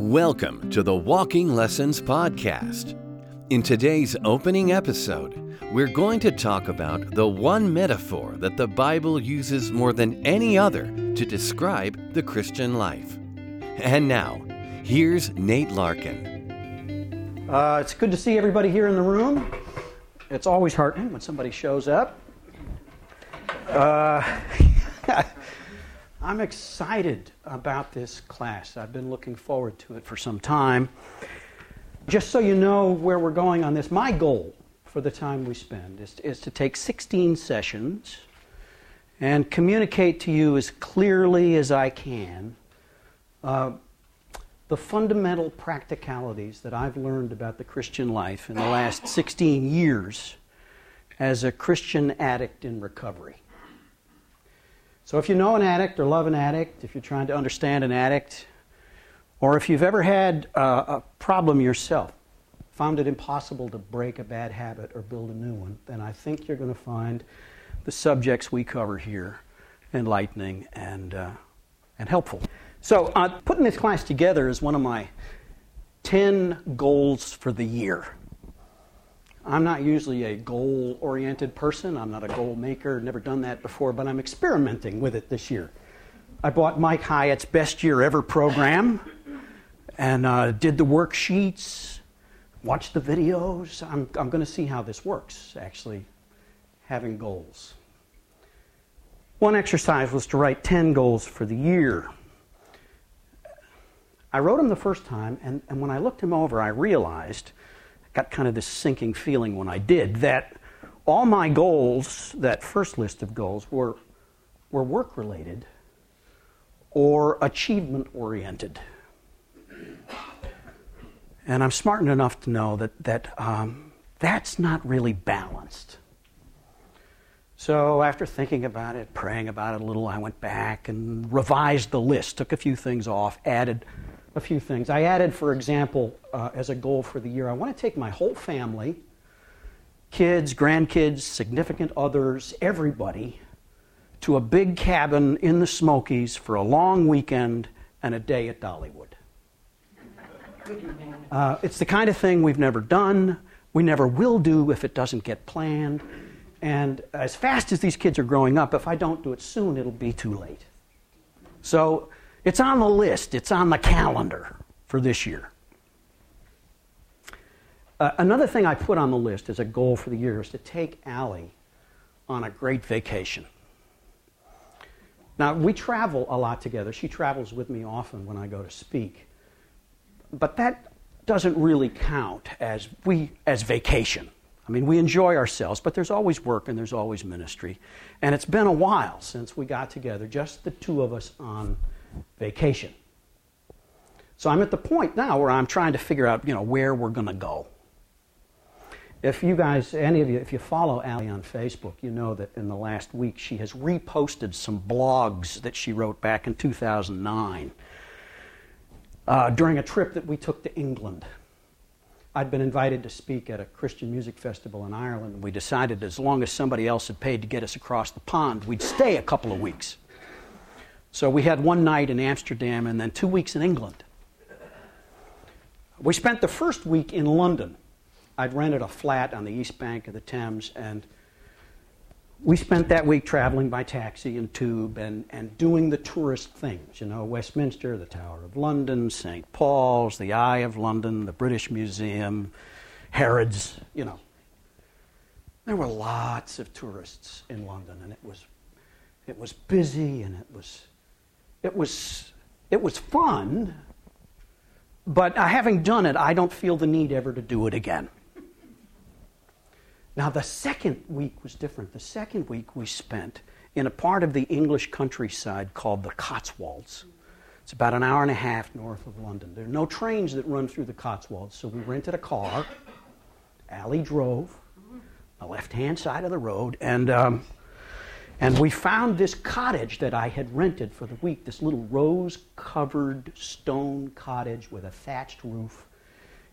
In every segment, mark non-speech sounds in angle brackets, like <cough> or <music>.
Welcome to the Walking Lessons Podcast. In today's opening episode, we're going to talk about the one metaphor that the Bible uses more than any other to describe the Christian life. And now, here's Nate Larkin. Uh, it's good to see everybody here in the room. It's always heartening when somebody shows up. Uh, <laughs> I'm excited about this class. I've been looking forward to it for some time. Just so you know where we're going on this, my goal for the time we spend is, is to take 16 sessions and communicate to you as clearly as I can uh, the fundamental practicalities that I've learned about the Christian life in the last 16 years as a Christian addict in recovery. So, if you know an addict or love an addict, if you're trying to understand an addict, or if you've ever had a problem yourself, found it impossible to break a bad habit or build a new one, then I think you're going to find the subjects we cover here enlightening and, uh, and helpful. So, uh, putting this class together is one of my 10 goals for the year. I'm not usually a goal oriented person. I'm not a goal maker, never done that before, but I'm experimenting with it this year. I bought Mike Hyatt's Best Year Ever program and uh, did the worksheets, watched the videos. I'm, I'm going to see how this works, actually, having goals. One exercise was to write 10 goals for the year. I wrote them the first time, and, and when I looked them over, I realized got kind of this sinking feeling when I did that all my goals, that first list of goals, were, were work related or achievement oriented. And I'm smart enough to know that, that um, that's not really balanced. So after thinking about it, praying about it a little, I went back and revised the list, took a few things off, added a few things. I added, for example, uh, as a goal for the year, I want to take my whole family kids, grandkids, significant others, everybody to a big cabin in the Smokies for a long weekend and a day at Dollywood. <laughs> Uh, it's the kind of thing we've never done, we never will do if it doesn't get planned. And as fast as these kids are growing up, if I don't do it soon, it'll be too late. So it's on the list, it's on the calendar for this year. Uh, another thing I put on the list as a goal for the year is to take Allie on a great vacation. Now, we travel a lot together. She travels with me often when I go to speak. But that doesn't really count as, we, as vacation. I mean, we enjoy ourselves, but there's always work and there's always ministry. And it's been a while since we got together, just the two of us on vacation. So I'm at the point now where I'm trying to figure out, you know, where we're going to go. If you guys, any of you, if you follow Allie on Facebook, you know that in the last week she has reposted some blogs that she wrote back in 2009 uh, during a trip that we took to England. I'd been invited to speak at a Christian music festival in Ireland, and we decided as long as somebody else had paid to get us across the pond, we'd stay a couple of weeks. So we had one night in Amsterdam and then two weeks in England. We spent the first week in London. I'd rented a flat on the east bank of the Thames, and we spent that week traveling by taxi and tube and, and doing the tourist things. You know, Westminster, the Tower of London, St. Paul's, the Eye of London, the British Museum, Harrods, you know. There were lots of tourists in London, and it was, it was busy and it was it was, it was fun, but having done it, I don't feel the need ever to do it again. Now, the second week was different. The second week we spent in a part of the English countryside called the Cotswolds. It's about an hour and a half north of London. There are no trains that run through the Cotswolds, so we rented a car. Allie drove, the left hand side of the road, and um, and we found this cottage that I had rented for the week, this little rose covered stone cottage with a thatched roof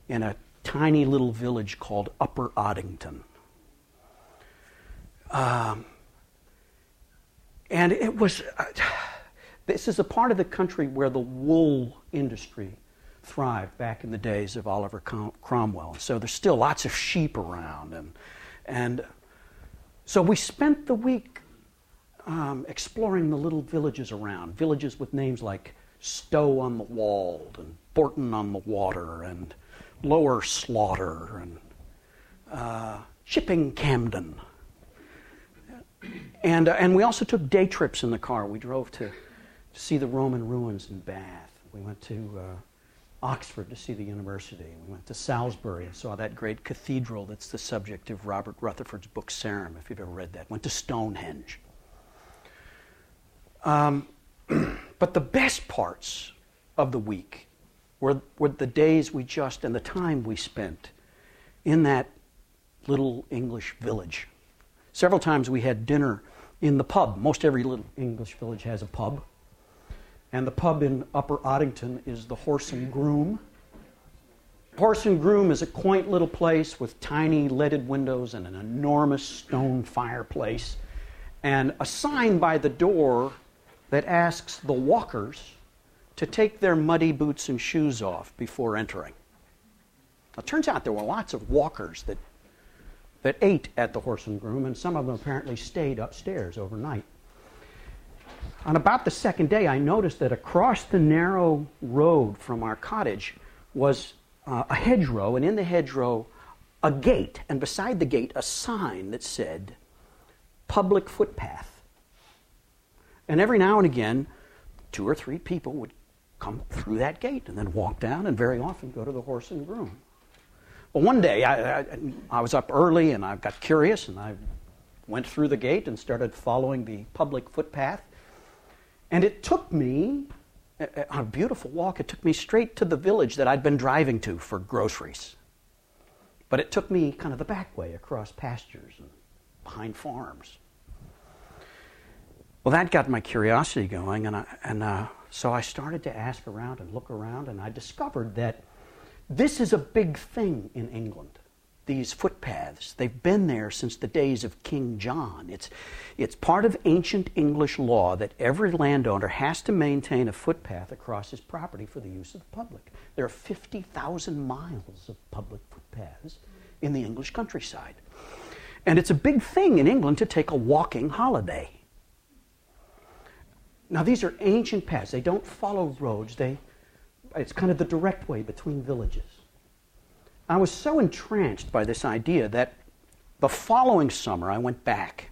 in a tiny little village called Upper Oddington. Um, and it was, uh, <sighs> this is a part of the country where the wool industry thrived back in the days of Oliver Cromwell. So there's still lots of sheep around. And, and so we spent the week um, exploring the little villages around, villages with names like Stow on the Wold and Bourton on the Water and Lower Slaughter and uh, Chipping Campden. And, uh, and we also took day trips in the car. We drove to, to see the Roman ruins in Bath. We went to uh, Oxford to see the university. We went to Salisbury and saw that great cathedral that's the subject of Robert Rutherfurd's book Sarum, if you've ever read that. Went to Stonehenge. Um, <clears throat> but the best parts of the week were, were the days we just and the time we spent in that little English village. Several times we had dinner in the pub. Most every little English village has a pub. And the pub in Upper Oddington is the Horse and Groom. Horse and Groom is a quaint little place with tiny leaded windows and an enormous stone fireplace, and a sign by the door that asks the walkers to take their muddy boots and shoes off before entering. It turns out there were lots of walkers that, that ate at the Horse and Groom, and some of them apparently stayed upstairs overnight. On about the second day, I noticed that across the narrow road from our cottage was uh, a hedgerow, and in the hedgerow, a gate, and beside the gate, a sign that said, Public Footpath. And every now and again, two or three people would come through that gate and then walk down, and very often go to the horse and groom. Well, one day I, I, I, was up early and I got curious and I went through the gate and started following the public footpath. And it took me, on a beautiful walk, it took me straight to the village that I'd been driving to for groceries. But it took me kind of the back way across pastures and behind farms. Well, that got my curiosity going, and, I, and uh, so I started to ask around and look around, and I discovered that this is a big thing in England these footpaths. They've been there since the days of King John. It's, it's part of ancient English law that every landowner has to maintain a footpath across his property for the use of the public. There are 50,000 miles of public footpaths in the English countryside. And it's a big thing in England to take a walking holiday. Now, these are ancient paths. They don't follow roads. They, it's kind of the direct way between villages. I was so entranced by this idea that the following summer I went back.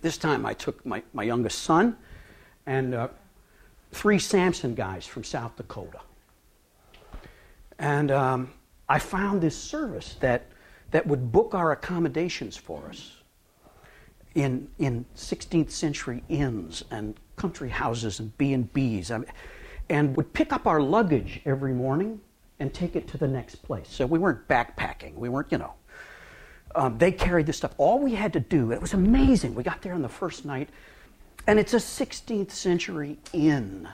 This time I took my, my youngest son and uh, three Samson guys from South Dakota. And um, I found this service that, that would book our accommodations for us in, in 16th century inns and country houses and B&Bs and would pick up our luggage every morning and take it to the next place. So we weren't backpacking. We weren't, you know. Um, they carried this stuff. All we had to do, it was amazing. We got there on the first night, and it's a 16th century inn.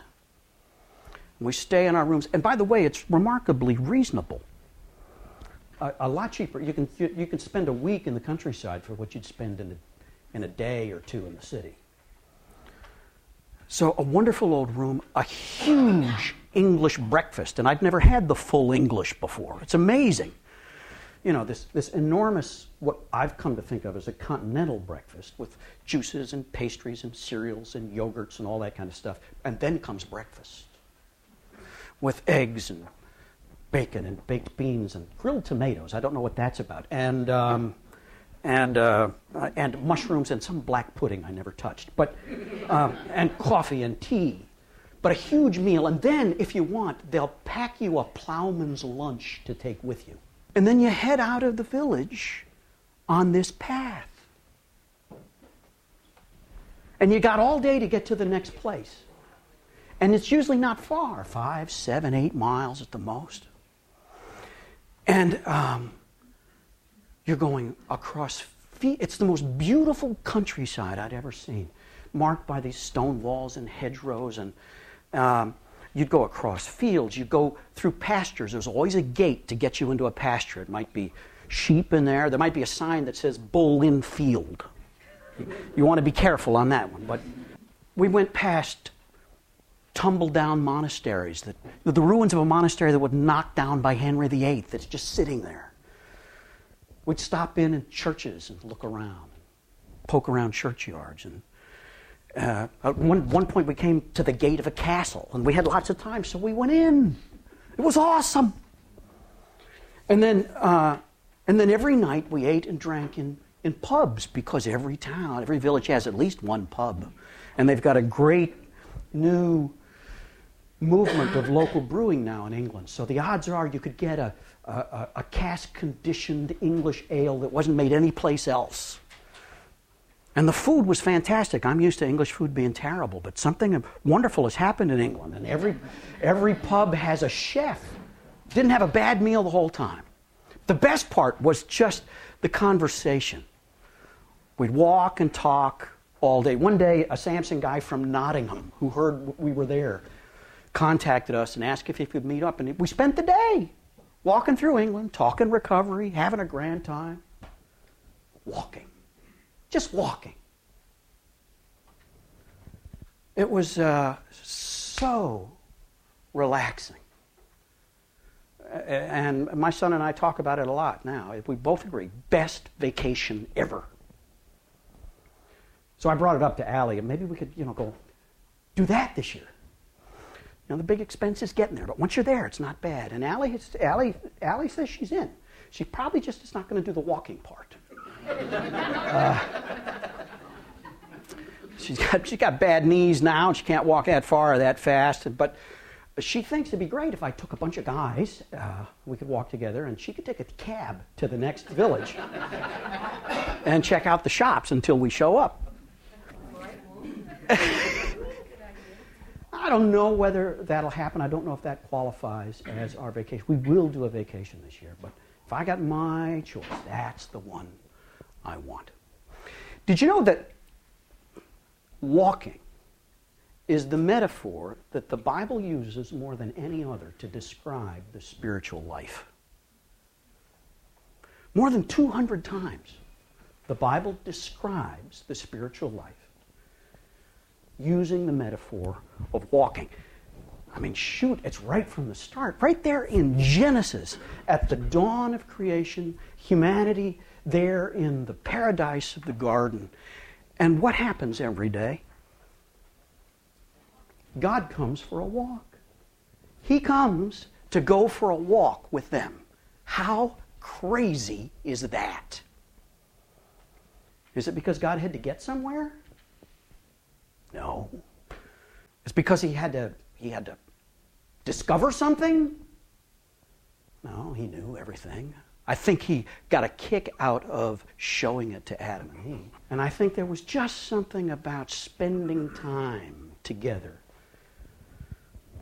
We stay in our rooms. And by the way, it's remarkably reasonable. A, a lot cheaper. You can, you, you, can spend a week in the countryside for what you'd spend in a, in a day or two in the city. So, a wonderful old room, a huge English breakfast, and I'd never had the full English before. It's amazing. You know, this, this enormous, what I've come to think of as a continental breakfast with juices and pastries and cereals and yogurts and all that kind of stuff. And then comes breakfast with eggs and bacon and baked beans and grilled tomatoes. I don't know what that's about. And, um, and, uh, and mushrooms and some black pudding I never touched. But, um, and coffee and tea but a huge meal. And then, if you want, they'll pack you a plowman's lunch to take with you. And then you head out of the village on this path. And you got all day to get to the next place. And it's usually not far five, seven, eight miles at the most. And um, you're going across. Fields. It's the most beautiful countryside I'd ever seen, marked by these stone walls and hedgerows and um, you'd go across fields, you'd go through pastures. There's always a gate to get you into a pasture. It might be sheep in there. There might be a sign that says bull in field. You, you want to be careful on that one. But we went past tumble down monasteries, that, the ruins of a monastery that was knocked down by Henry VIII that's just sitting there. We'd stop in in churches and look around, poke around churchyards. And uh, at one, one point we came to the gate of a castle, and we had lots of time, so we went in. It was awesome. And then, uh, and then every night we ate and drank in, in pubs because every town, every village has at least one pub. And they've got a great new movement of local brewing now in England. So the odds are you could get a, a, a cask conditioned English ale that wasn't made anyplace else. And the food was fantastic. I'm used to English food being terrible, but something wonderful has happened in England. And every, every pub has a chef. Didn't have a bad meal the whole time. The best part was just the conversation. We'd walk and talk all day. One day, a Samson guy from Nottingham who heard we were there contacted us and asked if he could meet up. And we spent the day walking through England, talking recovery, having a grand time, walking. Just walking. It was uh, so relaxing. And my son and I talk about it a lot now. We both agree best vacation ever. So I brought it up to Allie, and maybe we could, you know, go do that this year. Know, the big expense is getting there, but once you're there, it's not bad. And Allie, Allie, Allie says she's in. She probably just is not going to do the walking part. <laughs> Uh, she's got she's got bad knees now, and she can't walk that far or that fast. But she thinks it'd be great if I took a bunch of guys. Uh, we could walk together, and she could take a cab to the next village <laughs> and check out the shops until we show up. <laughs> I don't know whether that'll happen. I don't know if that qualifies as our vacation. We will do a vacation this year, but if I got my choice, that's the one I want. Did you know that walking is the metaphor that the Bible uses more than any other to describe the spiritual life? More than 200 times, the Bible describes the spiritual life using the metaphor of walking. I mean, shoot, it's right from the start, right there in Genesis, at the dawn of creation, humanity there in the paradise of the garden. And what happens every day? God comes for a walk. He comes to go for a walk with them. How crazy is that? Is it because God had to get somewhere? No. It's because he had to he had to discover something? No, he knew everything. I think he got a kick out of showing it to Adam and Eve. And I think there was just something about spending time together,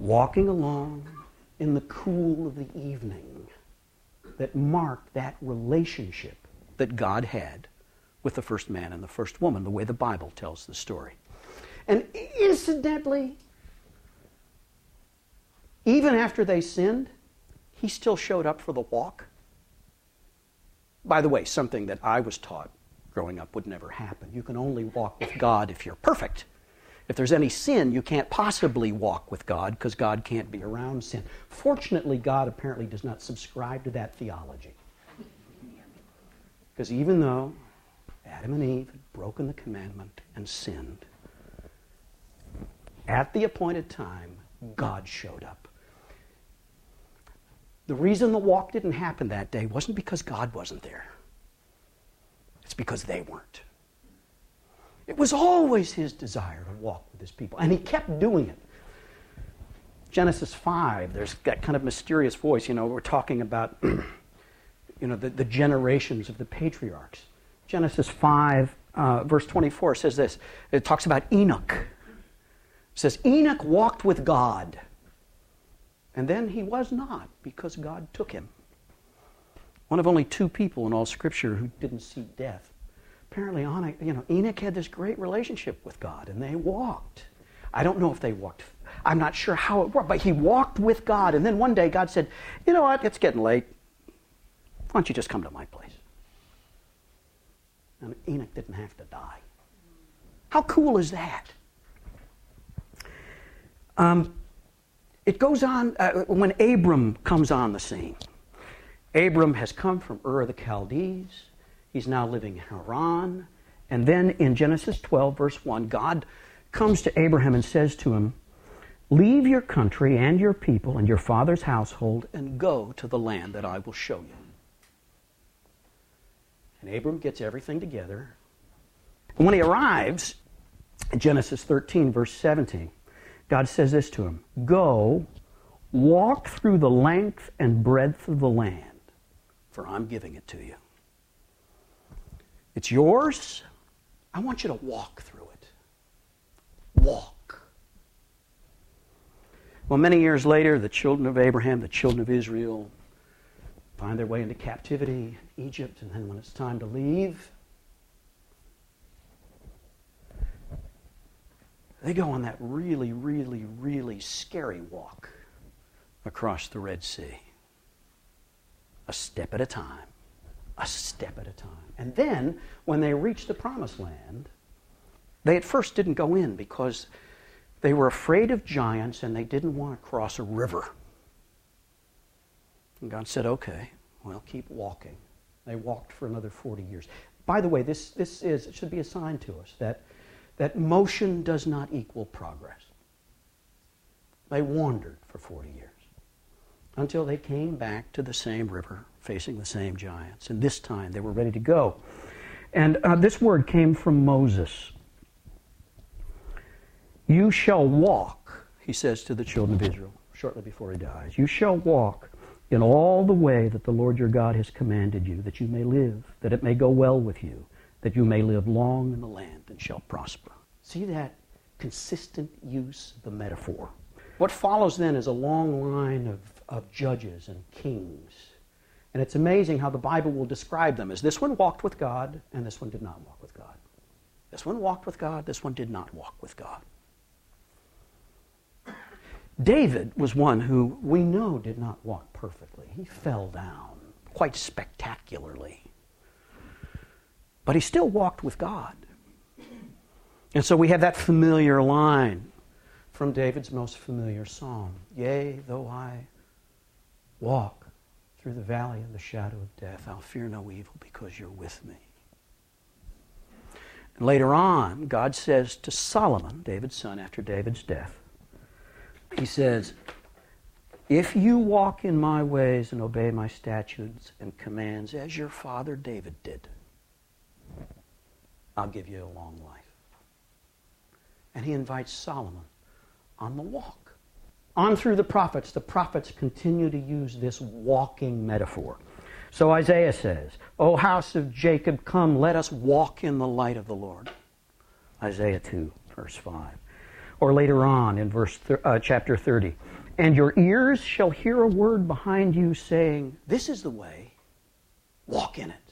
walking along in the cool of the evening, that marked that relationship that God had with the first man and the first woman, the way the Bible tells the story. And incidentally, even after they sinned, he still showed up for the walk. By the way, something that I was taught growing up would never happen. You can only walk with God if you're perfect. If there's any sin, you can't possibly walk with God because God can't be around sin. Fortunately, God apparently does not subscribe to that theology. Because even though Adam and Eve had broken the commandment and sinned, at the appointed time, God showed up. The reason the walk didn't happen that day wasn't because God wasn't there, it's because they weren't. It was always his desire to walk with his people, and he kept doing it. Genesis 5, there's that kind of mysterious voice. You know, we're talking about <clears throat> you know, the, the generations of the patriarchs. Genesis 5, uh, verse 24 says this it talks about Enoch. It says, Enoch walked with God. And then he was not because God took him. One of only two people in all Scripture who didn't see death. Apparently, you know, Enoch had this great relationship with God, and they walked. I don't know if they walked. I'm not sure how it worked, but he walked with God. And then one day God said, You know what? It's getting late. Why don't you just come to my place? And Enoch didn't have to die. How cool is that? Um, it goes on uh, when Abram comes on the scene. Abram has come from Ur of the Chaldees. He's now living in Haran. And then in Genesis 12, verse 1, God comes to Abraham and says to him, Leave your country and your people and your father's household and go to the land that I will show you. And Abram gets everything together. And when he arrives, Genesis 13, verse 17, God says this to him Go, walk through the length and breadth of the land, for I'm giving it to you. It's yours. I want you to walk through it. Walk. Well, many years later, the children of Abraham, the children of Israel, find their way into captivity Egypt, and then when it's time to leave, they go on that really, really, really scary walk across the Red Sea. A step at a time. A step at a time. And then, when they reach the promised land, they at first didn't go in because they were afraid of giants and they didn't want to cross a river. And God said, okay, well, keep walking. They walked for another 40 years. By the way, this, this is, it should be a sign to us that that motion does not equal progress. They wandered for 40 years until they came back to the same river facing the same giants. And this time they were ready to go. And uh, this word came from Moses. You shall walk, he says to the children of Israel shortly before he dies. You shall walk in all the way that the Lord your God has commanded you, that you may live, that it may go well with you, that you may live long in the land and shall prosper. See that consistent use of the metaphor. What follows then is a long line of, of judges and kings. And it's amazing how the Bible will describe them as this one walked with God and this one did not walk with God. This one walked with God, this one did not walk with God. David was one who we know did not walk perfectly. He fell down quite spectacularly. But he still walked with God. And so we have that familiar line from David's most familiar psalm Yea, though I walk through the valley of the shadow of death, I'll fear no evil because you're with me. And later on, God says to Solomon, David's son, after David's death, He says, If you walk in my ways and obey my statutes and commands as your father David did, I'll give you a long life. And he invites Solomon on the walk. On through the prophets, the prophets continue to use this walking metaphor. So Isaiah says, O house of Jacob, come, let us walk in the light of the Lord. Isaiah 2, verse 5. Or later on in verse th- uh, chapter 30, and your ears shall hear a word behind you saying, This is the way, walk in it.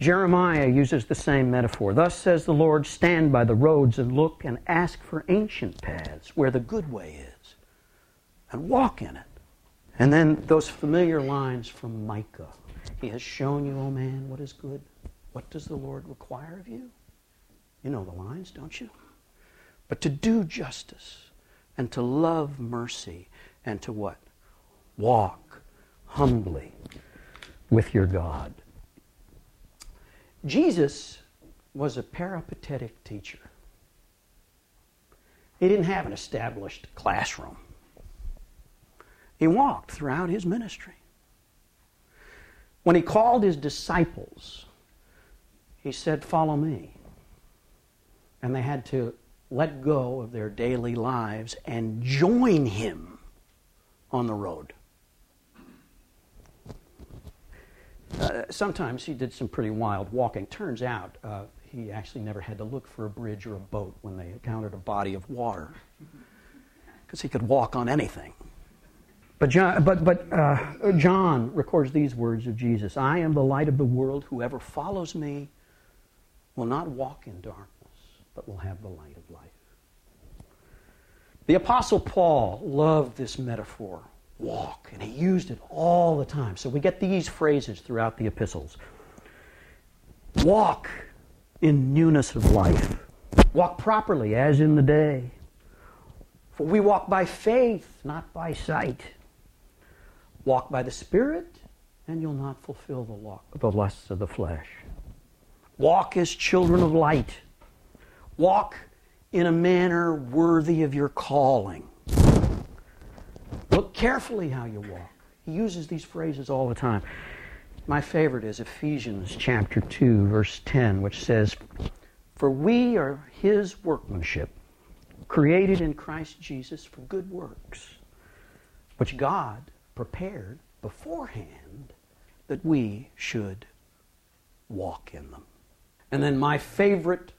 Jeremiah uses the same metaphor. Thus says the Lord, stand by the roads and look and ask for ancient paths where the good way is and walk in it. And then those familiar lines from Micah. He has shown you, O oh man, what is good. What does the Lord require of you? You know the lines, don't you? But to do justice and to love mercy and to what? Walk humbly with your God. Jesus was a peripatetic teacher. He didn't have an established classroom. He walked throughout his ministry. When he called his disciples, he said, Follow me. And they had to let go of their daily lives and join him on the road. Uh, sometimes he did some pretty wild walking. Turns out uh, he actually never had to look for a bridge or a boat when they encountered a body of water because he could walk on anything. But John, but, but, uh, John records these words of Jesus I am the light of the world. Whoever follows me will not walk in darkness, but will have the light of life. The Apostle Paul loved this metaphor walk. And he used it all the time. So we get these phrases throughout the epistles walk in newness of life, walk properly as in the day, For we walk by faith, not by sight. Walk by the Spirit, and you'll not fulfill the, the lusts of the flesh. Walk as children of light. Walk in a manner worthy of your calling. Carefully how you walk. He uses these phrases all the time. My favorite is Ephesians chapter 2, verse 10, which says, For we are his workmanship, created in Christ Jesus for good works, which God prepared beforehand that we should walk in them. And then my favorite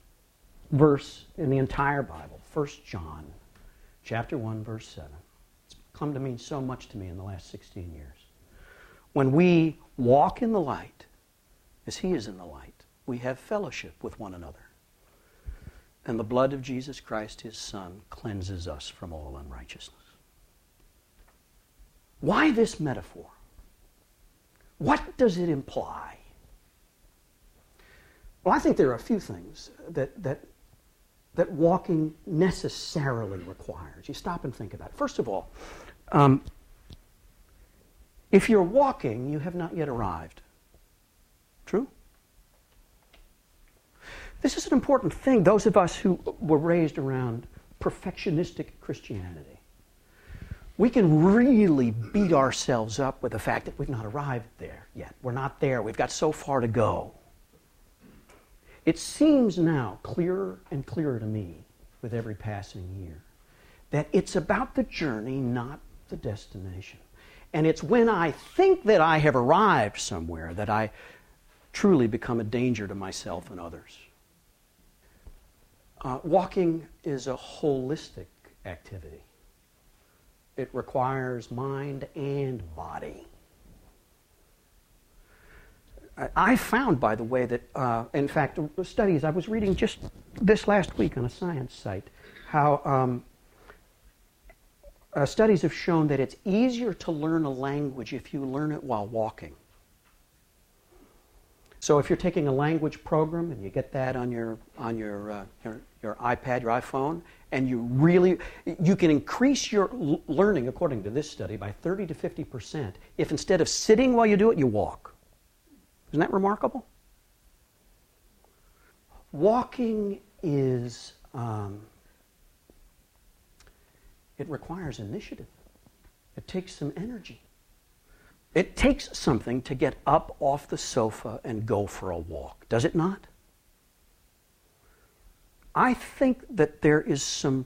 verse in the entire Bible, 1 John chapter 1 verse 7. Come to mean so much to me in the last 16 years. When we walk in the light as he is in the light, we have fellowship with one another. And the blood of Jesus Christ his son cleanses us from all unrighteousness. Why this metaphor? What does it imply? Well, I think there are a few things that, that that walking necessarily requires. You stop and think about it. First of all, um, if you're walking, you have not yet arrived. True? This is an important thing. Those of us who were raised around perfectionistic Christianity, we can really beat ourselves up with the fact that we've not arrived there yet. We're not there. We've got so far to go. It seems now clearer and clearer to me with every passing year that it's about the journey, not the destination. And it's when I think that I have arrived somewhere that I truly become a danger to myself and others. Uh, walking is a holistic activity. It requires mind and body. I found, by the way, that uh, in fact, studies I was reading just this last week on a science site, how um, uh, studies have shown that it's easier to learn a language if you learn it while walking. So if you're taking a language program and you get that on your on your uh, your, your, iPad, your iPhone, and you really you can increase your l- learning according to this study by 30 to 50 percent if instead of sitting while you do it, you walk. Isn't that remarkable? Walking is, um, it requires initiative. It takes some energy. It takes something to get up off the sofa and go for a walk, does it not? I think that there is some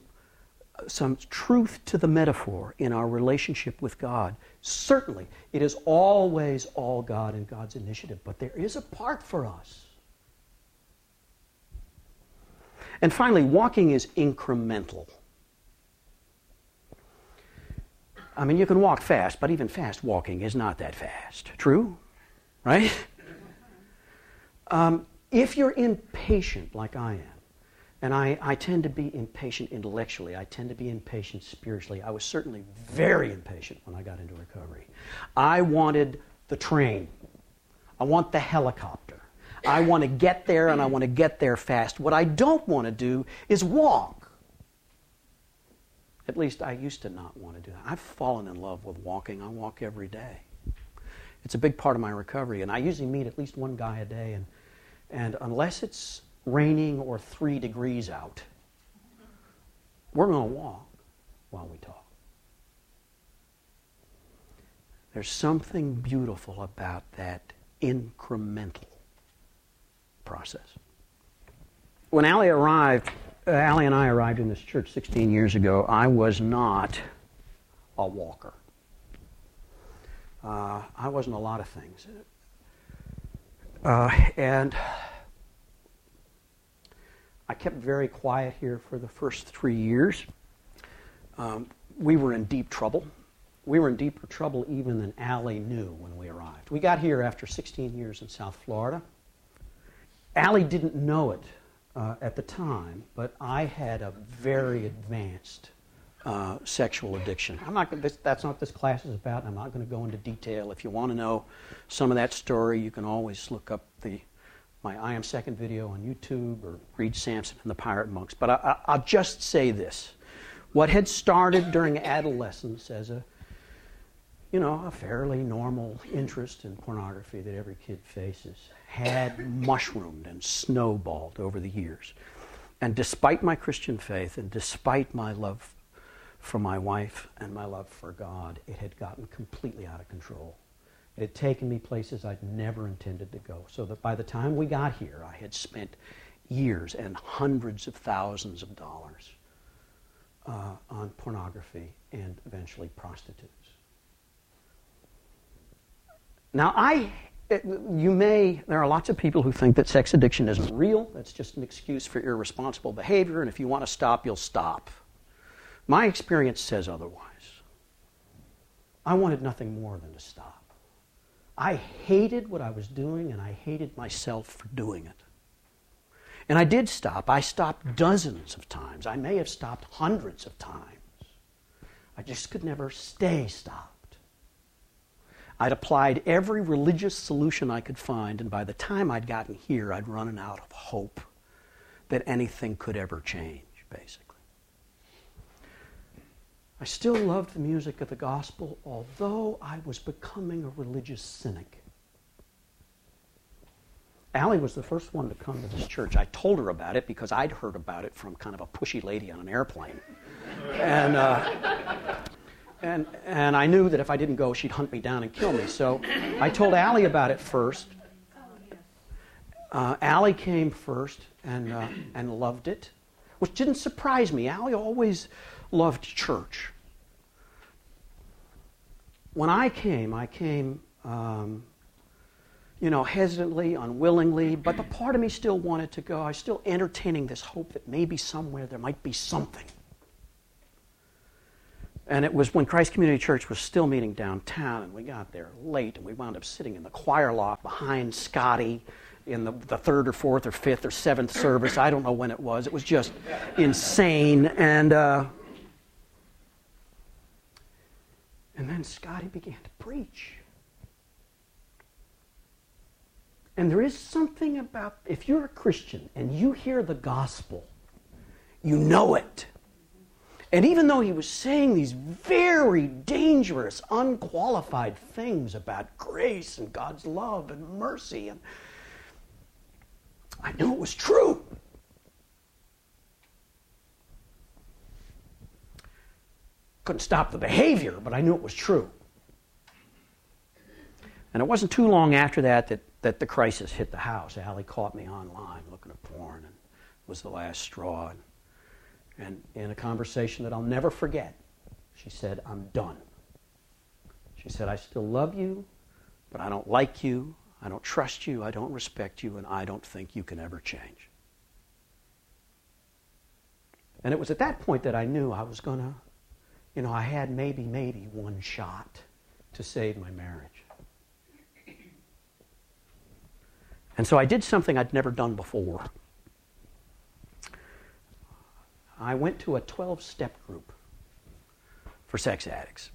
some truth to the metaphor in our relationship with God. Certainly, it is always all God and God's initiative, but there is a part for us. And finally, walking is incremental. I mean, you can walk fast, but even fast walking is not that fast. True? Right? <laughs> Um, if you're impatient, like I am, and I, I tend to be impatient intellectually. I tend to be impatient spiritually. I was certainly very impatient when I got into recovery. I wanted the train. I want the helicopter. I want to get there and I want to get there fast. What I don't want to do is walk. At least I used to not want to do that. I've fallen in love with walking. I walk every day. It's a big part of my recovery. And I usually meet at least one guy a day. And, and unless it's raining or three degrees out, we're going to walk while we talk. There's something beautiful about that incremental process. When Allie arrived, uh, Allie and I arrived in this church 16 years ago, I was not a walker. Uh, I wasn't a lot of things. Uh, and I kept very quiet here for the first three years. Um, we were in deep trouble. We were in deeper trouble even than Allie knew when we arrived. We got here after 16 years in South Florida. Allie didn't know it uh, at the time, but I had a very advanced uh, sexual addiction. I'm not. This, that's not what this class is about. I'm not going to go into detail. If you want to know some of that story, you can always look up the my I Am Second video on YouTube or read Samson and the Pirate Monks. But I, will just say this. What had started during adolescence as a you know, a fairly normal interest in pornography that every kid faces had mushroomed and snowballed over the years. And despite my Christian faith and despite my love for my wife and my love for God, it had gotten completely out of control. It had taken me places I'd never intended to go. So that by the time we got here, I had spent years and hundreds of thousands of dollars uh, on pornography and eventually prostitutes. Now, I, you may, there are lots of people who think that sex addiction isn't real. That's just an excuse for irresponsible behavior, and if you want to stop, you'll stop. My experience says otherwise. I wanted nothing more than to stop. I hated what I was doing, and I hated myself for doing it. And I did stop. I stopped dozens of times. I may have stopped hundreds of times. I just could never stay stopped. I'd applied every religious solution I could find, and by the time I'd gotten here, I'd run out of hope that anything could ever change, basically. I still loved the music of the gospel, although I was becoming a religious cynic. Allie was the first one to come to this church. I told her about it because I'd heard about it from kind of a pushy lady on an airplane. And uh, and, and I knew that if I didn't go, she'd hunt me down and kill me. So I told Allie about it first. Uh, Allie came first and, uh, and loved it, which didn't surprise me. Allie always loved church. When I came, I came, um, you know, hesitantly, unwillingly, but the part of me still wanted to go. I was still entertaining this hope that maybe somewhere there might be something. And it was when Christ Community Church was still meeting downtown, and we got there late, and we wound up sitting in the choir loft behind Scotty in the, the third or fourth or fifth or seventh service. I don't know when it was. It was just insane. And, uh, and then Scotty began to preach. And there is something about, if you're a Christian and you hear the gospel, you know it. And even though he was saying these very dangerous, unqualified things about grace and God's love and mercy, and I knew it was true. Couldn't stop the behavior, but I knew it was true. And it wasn't too long after that that, that the crisis hit the house. Allie caught me online looking at porn, and was the last straw. And and in a conversation that I'll never forget, she said, I'm done. She said, I still love you, but I don't like you, I don't trust you, I don't respect you, and I don't think you can ever change. And it was at that point that I knew I was going to, you know, I had maybe, maybe one shot to save my marriage. And so I did something I'd never done before. I went to a 12 step group for sex addicts.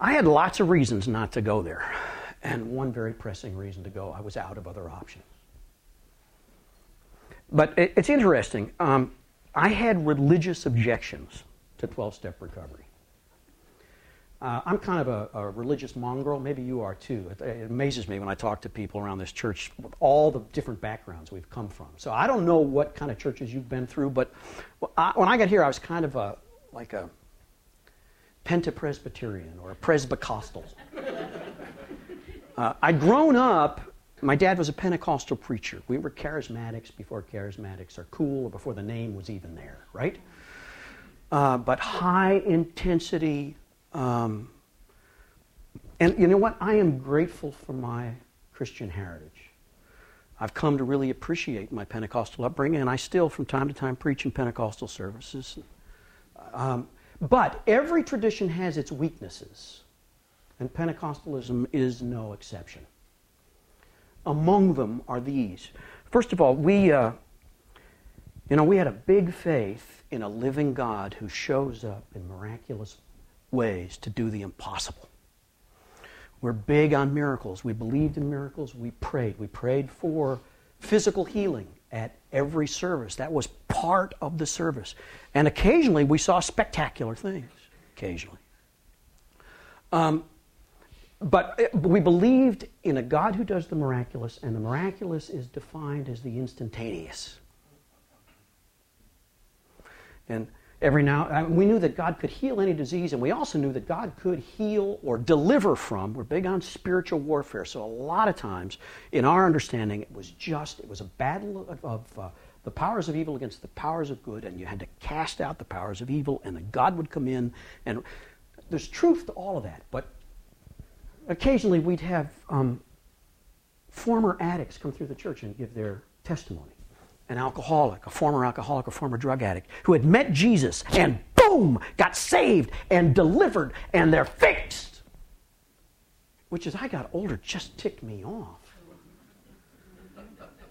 I had lots of reasons not to go there, and one very pressing reason to go I was out of other options. But it's interesting. Um, I had religious objections to 12 step recovery. Uh, I'm kind of a, a, religious mongrel. Maybe you are too. It, it, amazes me when I talk to people around this church, with all the different backgrounds we've come from. So I don't know what kind of churches you've been through, but I, when I got here, I was kind of a like a Pentapresbyterian or a Presbycostal. <laughs> uh, I'd grown up. My dad was a Pentecostal preacher. We were charismatics before charismatics are cool, or before the name was even there, right? Uh, but high intensity um, and you know what? I am grateful for my Christian heritage. I've come to really appreciate my Pentecostal upbringing, and I still, from time to time, preach in Pentecostal services. Um, but every tradition has its weaknesses, and Pentecostalism is no exception. Among them are these. First of all, we, uh, you know, we had a big faith in a living God who shows up in miraculous ways to do the impossible. We're big on miracles. We believed in miracles. We prayed. We prayed for physical healing at every service. That was part of the service. And occasionally we saw spectacular things. Occasionally. Um, but uh, we believed in a God who does the miraculous, and the miraculous is defined as the instantaneous. And every now, I mean, we knew that God could heal any disease, and we also knew that God could heal or deliver from. We're big on spiritual warfare, so a lot of times, in our understanding, it was just it was a battle of, of uh, the powers of evil against the powers of good, and you had to cast out the powers of evil, and then God would come in, and there's truth to all of that, but occasionally we'd have um, former addicts come through the church and give their testimony. An alcoholic, a former alcoholic, a former drug addict who had met Jesus and boom, got saved and delivered and they're fixed. Which as I got older just ticked me off.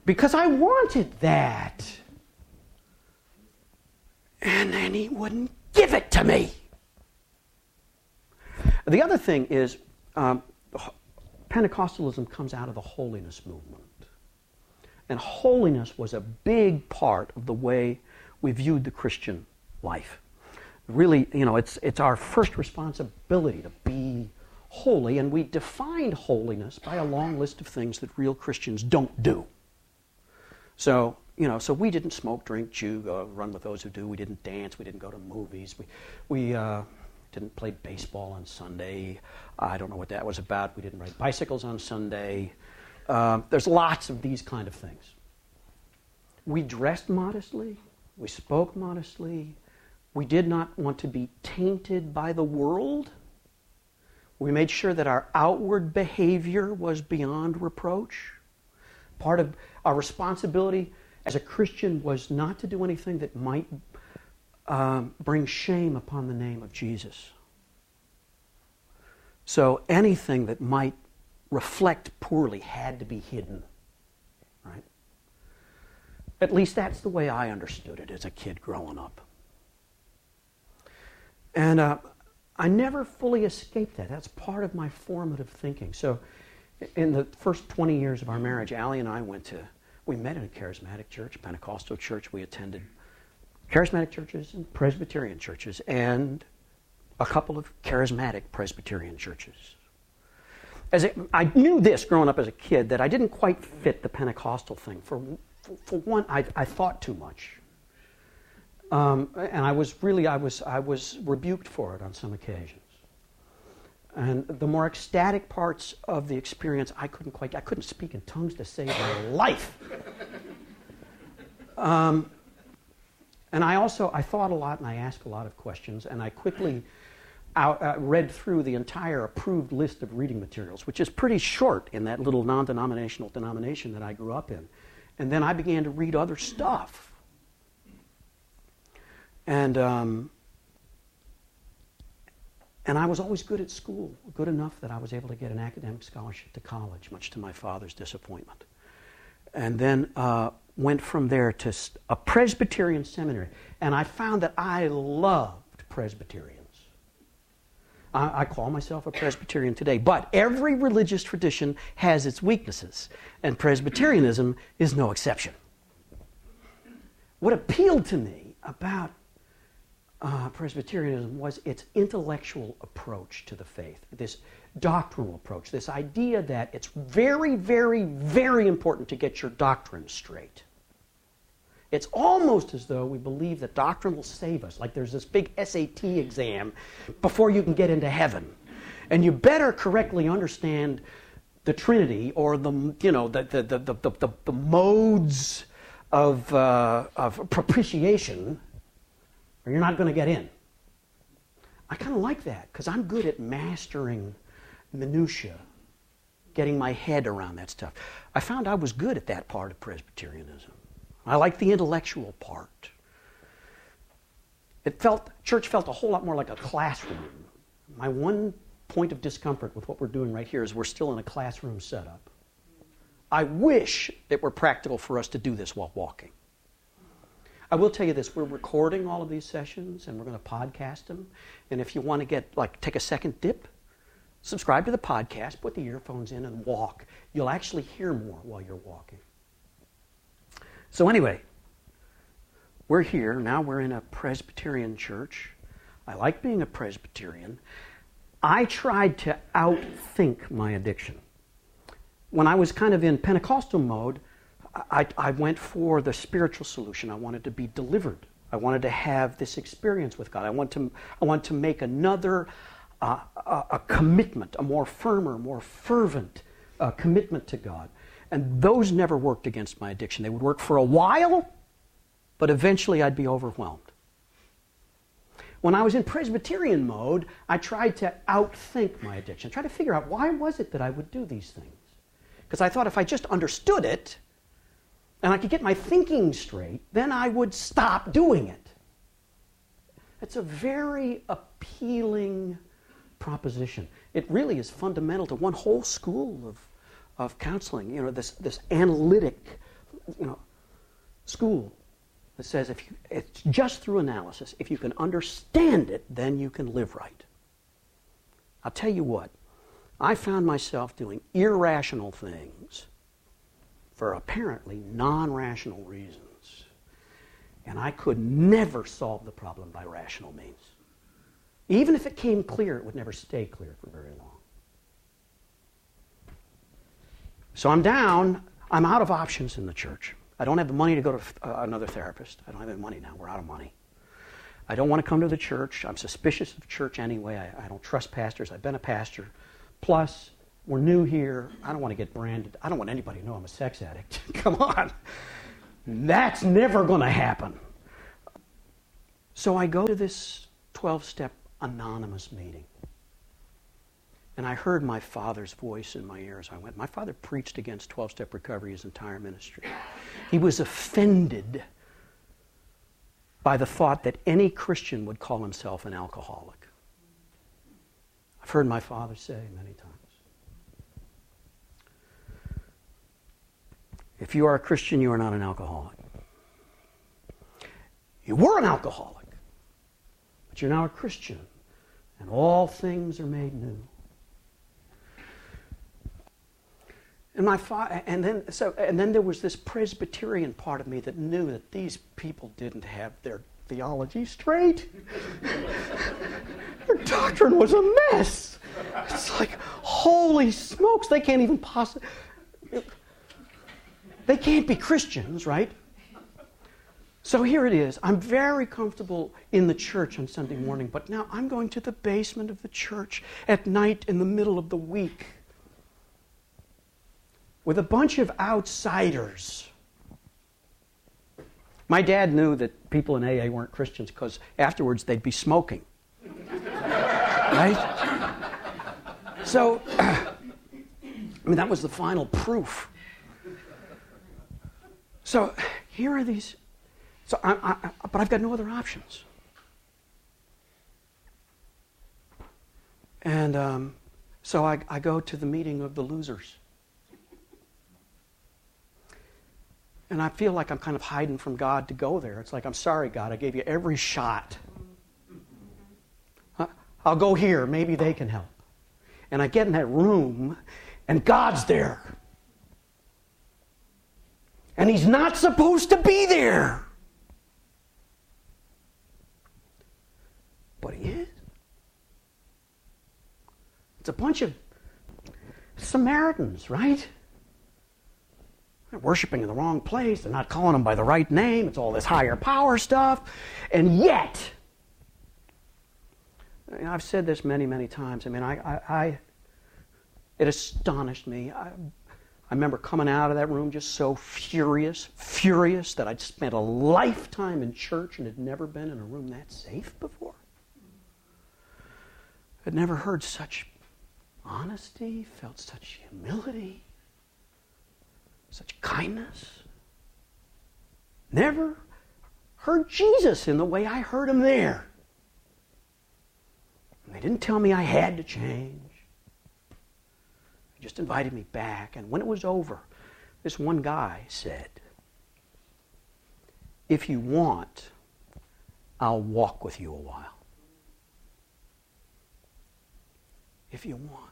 Because I wanted that. And then he wouldn't give it to me. The other thing is, um, Pentecostalism comes out of the holiness movement. And holiness was a big part of the way we viewed the Christian life. Really, you know, it's, it's our first responsibility to be holy, and we defined holiness by a long list of things that real Christians don't do. So, you know, so we didn't smoke, drink, chew, go run with those who do. We didn't dance. We didn't go to movies. We, we uh, didn't play baseball on Sunday. I don't know what that was about. We didn't ride bicycles on Sunday. Uh, there's lots of these kind of things. We dressed modestly. We spoke modestly. We did not want to be tainted by the world. We made sure that our outward behavior was beyond reproach. Part of our responsibility as a Christian was not to do anything that might um, bring shame upon the name of Jesus. So anything that might reflect poorly had to be hidden, right? At least that's the way I understood it as a kid growing up. And uh, I never fully escaped that. That's part of my formative thinking. So, in the first 20 years of our marriage, Allie and I went to, we met in a charismatic church, Pentecostal church. We attended charismatic churches and Presbyterian churches, and a couple of charismatic Presbyterian churches. As it, I knew this growing up as a kid that I didn't quite fit the Pentecostal thing. For, for, for one, I, I, thought too much. Um, and I was really, I was, I was rebuked for it on some occasions. And the more ecstatic parts of the experience, I couldn't quite, I couldn't speak in tongues to save my life. Um, and I also I thought a lot and I asked a lot of questions and I quickly out, uh, read through the entire approved list of reading materials, which is pretty short in that little non-denominational denomination that I grew up in. And then I began to read other stuff. And um, and I was always good at school, good enough that I was able to get an academic scholarship to college, much to my father's disappointment. And then uh, went from there to a Presbyterian seminary. And I found that I loved Presbyterians. I, I, call myself a Presbyterian today, but every religious tradition has its weaknesses, and Presbyterianism is no exception. What appealed to me about uh, Presbyterianism was its intellectual approach to the faith, this doctrinal approach, this idea that it's very, very, very important to get your doctrine straight. It's almost as though we believe that doctrine will save us, like there's this big SAT exam before you can get into heaven. And you better correctly understand the Trinity or the, you know, the, the, the, the, the, the modes of, uh, of propitiation, or you're not going to get in. I kind of like that because I'm good at mastering minutia, getting my head around that stuff. I found I was good at that part of Presbyterianism. I like the intellectual part. It felt, church felt a whole lot more like a classroom. My one point of discomfort with what we're doing right here is we're still in a classroom setup. I wish it were practical for us to do this while walking. I will tell you this, we're recording all of these sessions and we're going to podcast them. And if you want to get like take a second dip, subscribe to the podcast, put the earphones in and walk. You'll actually hear more while you're walking. So, anyway, we're here. Now we're in a Presbyterian church. I like being a Presbyterian. I tried to outthink my addiction. When I was kind of in Pentecostal mode, I, I, went for the spiritual solution. I wanted to be delivered. I wanted to have this experience with God. I want to, I want to make another uh, a, commitment, a more firmer, more fervent uh, commitment to God. And those never worked against my addiction. They would work for a while, but eventually I'd be overwhelmed. When I was in Presbyterian mode, I tried to outthink my addiction, try to figure out why was it that I would do these things. Because I thought if I just understood it and I could get my thinking straight, then I would stop doing it. It's a very appealing proposition. It really is fundamental to one whole school of, of counseling, you know, this, this analytic you know, school that says if you, it's just through analysis. If you can understand it, then you can live right. I'll tell you what, I found myself doing irrational things for apparently non rational reasons. And I could never solve the problem by rational means. Even if it came clear, it would never stay clear for very long. So I'm down. I'm out of options in the church. I don't have the money to go to uh, another therapist. I don't have any money now. We're out of money. I don't want to come to the church. I'm suspicious of church anyway. I, I don't trust pastors. I've been a pastor. Plus, we're new here. I don't want to get branded. I don't want anybody to know I'm a sex addict. <laughs> come on. That's never going to happen. So I go to this 12 step anonymous meeting. And I heard my father's voice in my ears. I went, My father preached against 12 step recovery his entire ministry. He was offended by the thought that any Christian would call himself an alcoholic. I've heard my father say many times. If you are a Christian, you are not an alcoholic. You were an alcoholic, but you're now a Christian, and all things are made new. And my fa- and then so and then there was this Presbyterian part of me that knew that these people didn't have their theology straight. their doctrine was a mess. It's like holy smokes, they can't even possibly they can't be Christians, right? So here it is. I'm very comfortable in the church on Sunday morning, but now I'm going to the basement of the church at night in the middle of the week with a bunch of outsiders. My dad knew that people in AA weren't Christians because afterwards they'd be smoking. <laughs> right? So, <clears throat> I mean, that was the final proof. So, here are these. So, I, I, but I've got no other options. And um, so I, I go to the meeting of the losers. And I feel like I'm kind of hiding from God to go there. It's like, I'm sorry, God, I gave you every shot. I'll go here. Maybe they can help. And I get in that room, and God's there. And He's not supposed to be there. But He is. It's a bunch of Samaritans, right? They're worshiping in the wrong place. They're not calling them by the right name. It's all this higher power stuff. And yet, I've said this many, many times. I mean, I, I, I it astonished me. I, I remember coming out of that room just so furious, furious that I'd spent a lifetime in church and had never been in a room that safe before. I'd never heard such honesty, felt such humility such kindness. Never heard Jesus in the way I heard him there. And they didn't tell me I had to change. They just invited me back. And when it was over, this one guy said, If you want, I'll walk with you a while. If you want.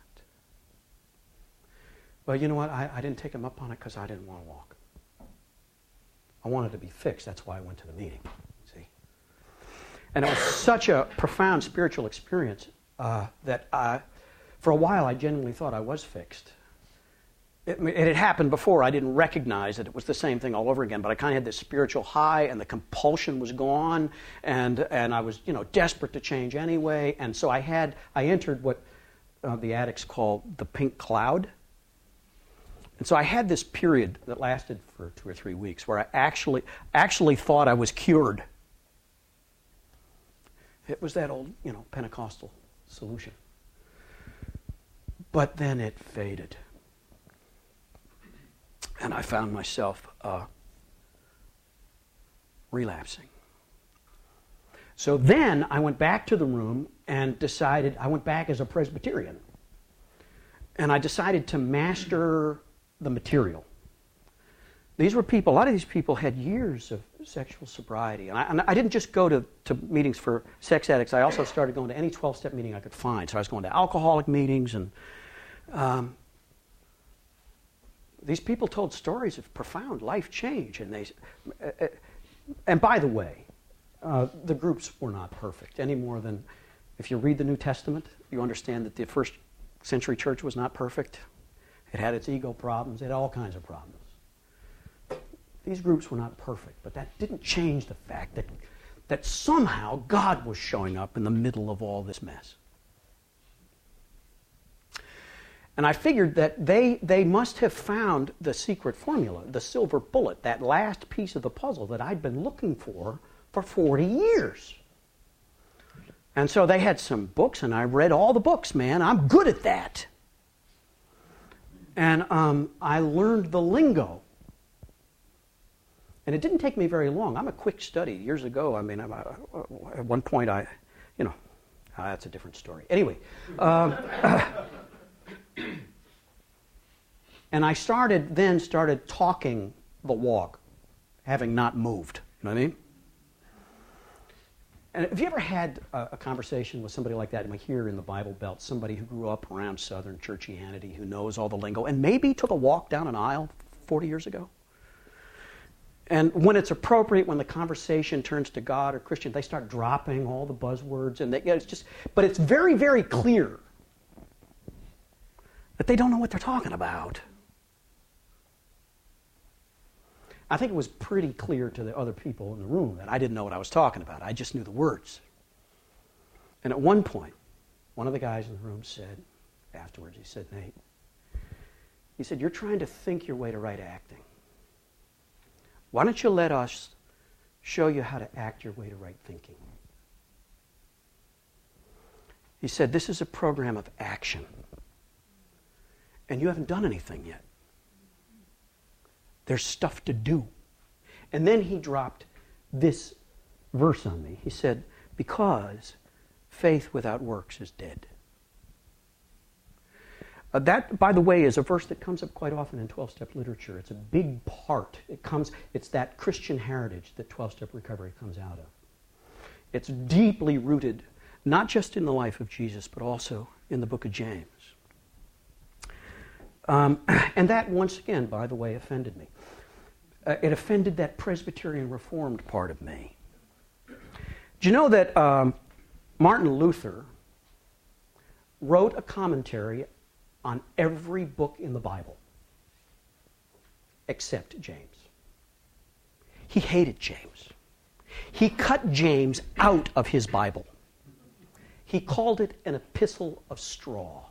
Well, you know what? I, I didn't take him up on it because I didn't want to walk. I wanted to be fixed. That's why I went to the meeting. See? And it was such a profound spiritual experience uh, that I, for a while I genuinely thought I was fixed. It, it, had happened before. I didn't recognize that it was the same thing all over again, but I kind of had this spiritual high, and the compulsion was gone, and, and I was, you know, desperate to change anyway. And so I had, I entered what uh, the addicts call the pink cloud. And so I had this period that lasted for two or three weeks where I actually, actually thought I was cured. It was that old, you know, Pentecostal solution. But then it faded and I found myself uh, relapsing. So then I went back to the room and decided, I went back as a Presbyterian. And I decided to master the material. These were people, a lot of these people had years of sexual sobriety. And I, and I didn't just go to, to meetings for sex addicts, I also started going to any 12 step meeting I could find. So I was going to alcoholic meetings and. Um, these people told stories of profound life change. And, they, uh, uh, and by the way, uh, the groups were not perfect any more than if you read the New Testament, you understand that the first century church was not perfect. It had its ego problems, it had all kinds of problems. These groups were not perfect, but that didn't change the fact that, that somehow God was showing up in the middle of all this mess. And I figured that they, they must have found the secret formula, the silver bullet, that last piece of the puzzle that I'd been looking for for 40 years. And so they had some books, and I read all the books, man. I'm good at that. And um, I learned the lingo. And it didn't take me very long. I'm a quick study. Years ago, I mean, uh, at one point, I, you know, uh, that's a different story. Anyway. Um, <coughs> and I started then started talking the walk, having not moved. You know what I mean? And have you ever had a, a conversation with somebody like that mean, here in the Bible Belt, somebody who grew up around Southern churchianity, who knows all the lingo, and maybe took a walk down an aisle 40 years ago? And when it's appropriate, when the conversation turns to God or Christian, they start dropping all the buzzwords, and they, it's just. But it's very, very clear that they don't know what they're talking about. I think it was pretty clear to the other people in the room that I didn't know what I was talking about. I just knew the words. And at one point, one of the guys in the room said, afterwards, he said, Nate, he said, You're trying to think your way to right acting. Why don't you let us show you how to act your way to right thinking? He said, This is a program of action and you haven't done anything yet. There's stuff to do. And then he dropped this verse on me. He said, Because faith without works is dead. Uh, that, by the way, is a verse that comes up quite often in 12 step literature. It's a big part. It comes, it's that Christian heritage that 12 step recovery comes out of. It's deeply rooted, not just in the life of Jesus, but also in the book of James. Um, <clears throat> and that, once again, by the way, offended me. Uh, it offended that Presbyterian Reformed part of me. Do you know that um, Martin Luther wrote a commentary on every book in the Bible except James? He hated James. He cut James out of his Bible. He called it an epistle of straw.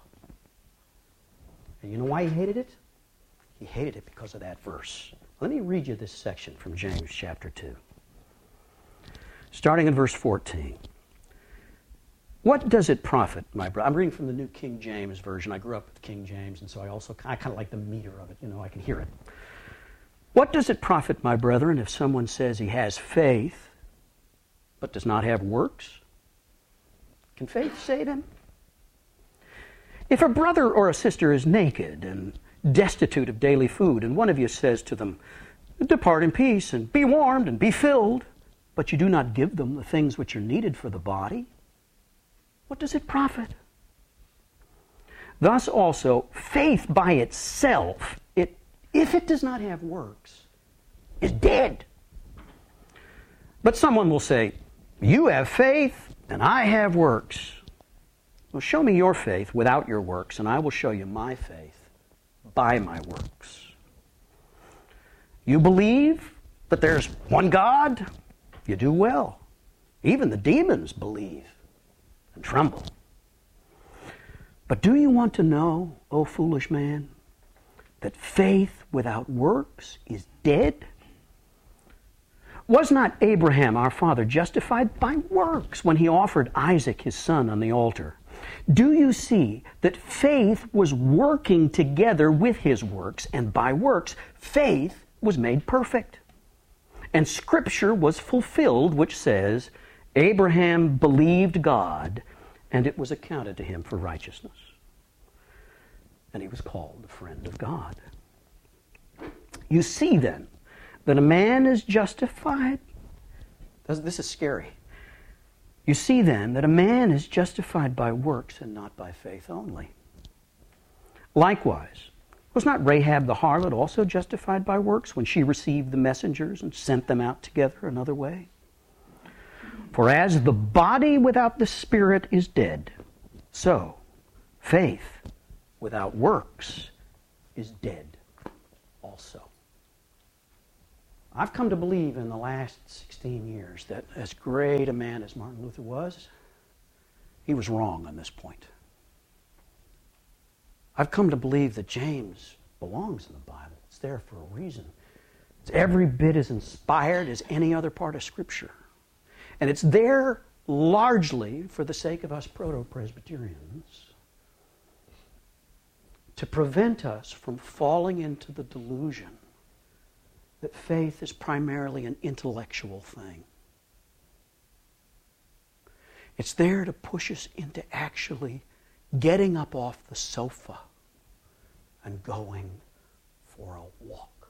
And you know why he hated it? He hated it because of that verse. Let me read you this section from James chapter 2. Starting in verse 14. What does it profit, my brother? I'm reading from the New King James Version. I grew up with King James, and so I also I kind of like the meter of it. You know, I can hear it. What does it profit, my brethren, if someone says he has faith but does not have works? Can faith save him? If a brother or a sister is naked and destitute of daily food, and one of you says to them, Depart in peace and be warmed and be filled, but you do not give them the things which are needed for the body, what does it profit? Thus also, faith by itself, it, if it does not have works, is dead. But someone will say, You have faith, and I have works. Well, show me your faith without your works, and I will show you my faith by my works. You believe that there's one God? You do well. Even the demons believe and tremble. But do you want to know, O foolish man, that faith without works is dead? Was not Abraham, our father, justified by works when he offered Isaac, his son, on the altar? Do you see that faith was working together with his works, and by works, faith was made perfect? And Scripture was fulfilled, which says, Abraham believed God, and it was accounted to him for righteousness. And he was called the friend of God. You see then that a man is justified. This is scary. You see then that a man is justified by works and not by faith only. Likewise, was not Rahab the harlot also justified by works when she received the messengers and sent them out together another way? For as the body without the spirit is dead, so faith without works is dead also. I've come to believe in the last 16 years that as great a man as Martin Luther was, he was wrong on this point. I've come to believe that James belongs in the Bible. It's there for a reason. It's every bit as inspired as any other part of Scripture. And it's there largely for the sake of us proto Presbyterians to prevent us from falling into the delusion that faith is primarily an intellectual thing. It's there to push us into actually getting up off the sofa and going for a walk.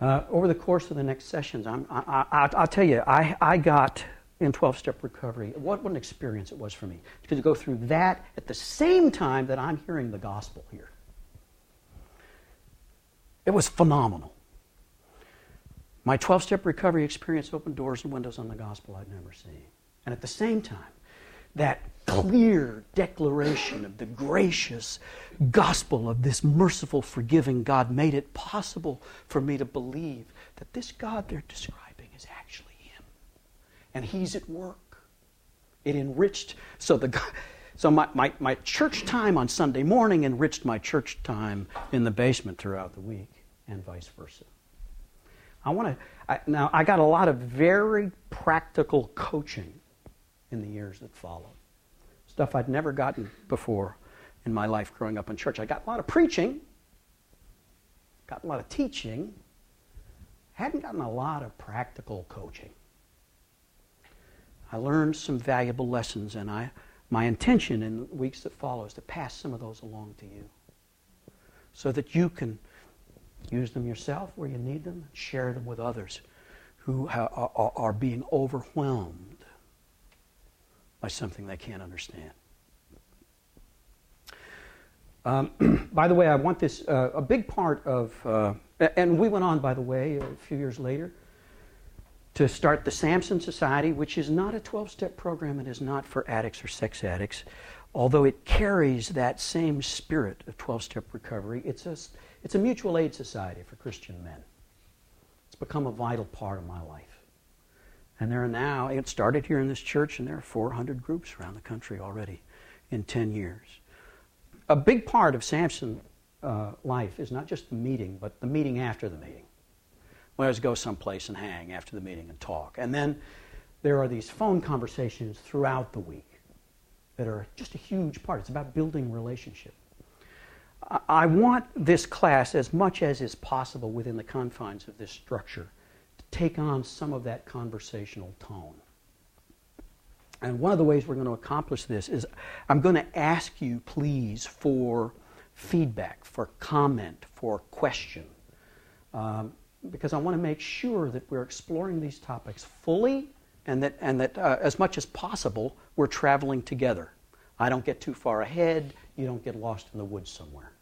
Uh, over the course of the next sessions, I'm, I, will tell you, I, I got in 12 step recovery, what, what an experience it was for me. To go through that at the same time that I'm hearing the gospel here. It was phenomenal. My 12 step recovery experience opened doors and windows on the gospel I'd never seen. And at the same time, that clear declaration of the gracious gospel of this merciful, forgiving God made it possible for me to believe that this God they're describing is actually Him. And He's at work. It enriched, so the so my, my, my church time on Sunday morning enriched my church time in the basement throughout the week, and vice versa. I want to now. I got a lot of very practical coaching in the years that followed. Stuff I'd never gotten before in my life growing up in church. I got a lot of preaching, got a lot of teaching, hadn't gotten a lot of practical coaching. I learned some valuable lessons, and I, my intention in the weeks that follow is to pass some of those along to you so that you can use them yourself where you need them, share them with others who are being overwhelmed by something they can't understand. Um, <clears throat> by the way, I want this, uh, a big part of, uh, and we went on, by the way, a few years later, to start the Samson Society, which is not a 12 step program. and is not for addicts or sex addicts, although it carries that same spirit of 12 step recovery. It's a, it's a mutual aid society for Christian men. It's become a vital part of my life. And there are now, it started here in this church, and there are 400 groups around the country already in 10 years. A big part of Samson uh, life is not just the meeting, but the meeting after the meeting. We always go someplace and hang after the meeting and talk. And then there are these phone conversations throughout the week that are just a huge part. It's about building relationship. I want this class, as much as is possible within the confines of this structure, to take on some of that conversational tone. And one of the ways we're going to accomplish this is I'm going to ask you, please, for feedback, for comment, for question. Um, because I want to make sure that we're exploring these topics fully and that, and that uh, as much as possible, we're traveling together. I don't get too far ahead, you don't get lost in the woods somewhere.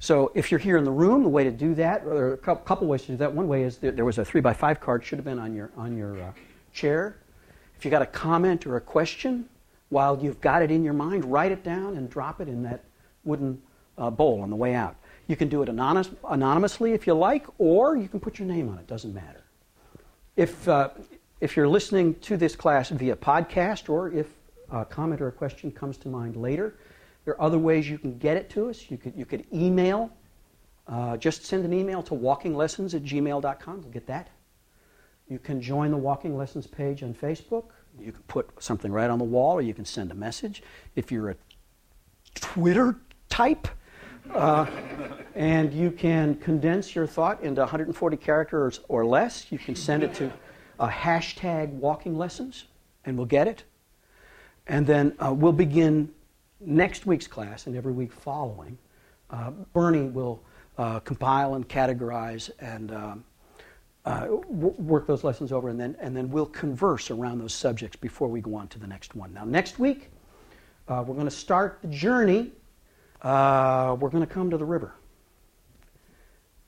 So if you're here in the room, the way to do that, or there are a couple ways to do that. One way is there was a three by five card, should have been on your on your uh, chair. If you got a comment or a question, while you've got it in your mind, write it down and drop it in that wooden uh, bowl on the way out. You can do it anonymous, anonymously if you like, or you can put your name on it. Doesn't matter. If uh, if you're listening to this class via podcast, or if a comment or a question comes to mind later, there are other ways you can get it to us. You could, you could email. Uh, just send an email to walkinglessons at gmail.com. We'll get that. You can join the Walking Lessons page on Facebook. You can put something right on the wall, or you can send a message. If you're a Twitter type, uh, and you can condense your thought into 140 characters or less, you can send it to a hashtag Walking Lessons, and we'll get it. And then uh, we'll begin next week's class and every week following, uh, Bernie will uh, compile and categorize and um, uh, w- work those lessons over, and then, and then we'll converse around those subjects before we go on to the next one. Now, next week, uh, we're going to start the journey. Uh, we're going to come to the river.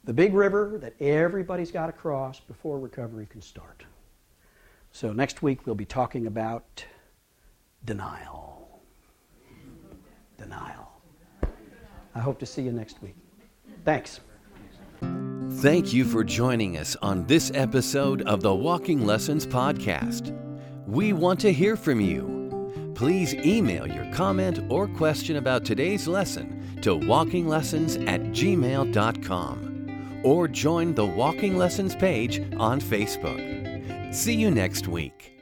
The big river that everybody's got to cross before recovery can start. So, next week, we'll be talking about denial denial. I hope to see you next week. Thanks. Thank you for joining us on this episode of the Walking Lessons Podcast. We want to hear from you. Please email your comment or question about today's lesson to walkinglessons at gmail.com or join the Walking Lessons page on Facebook. See you next week.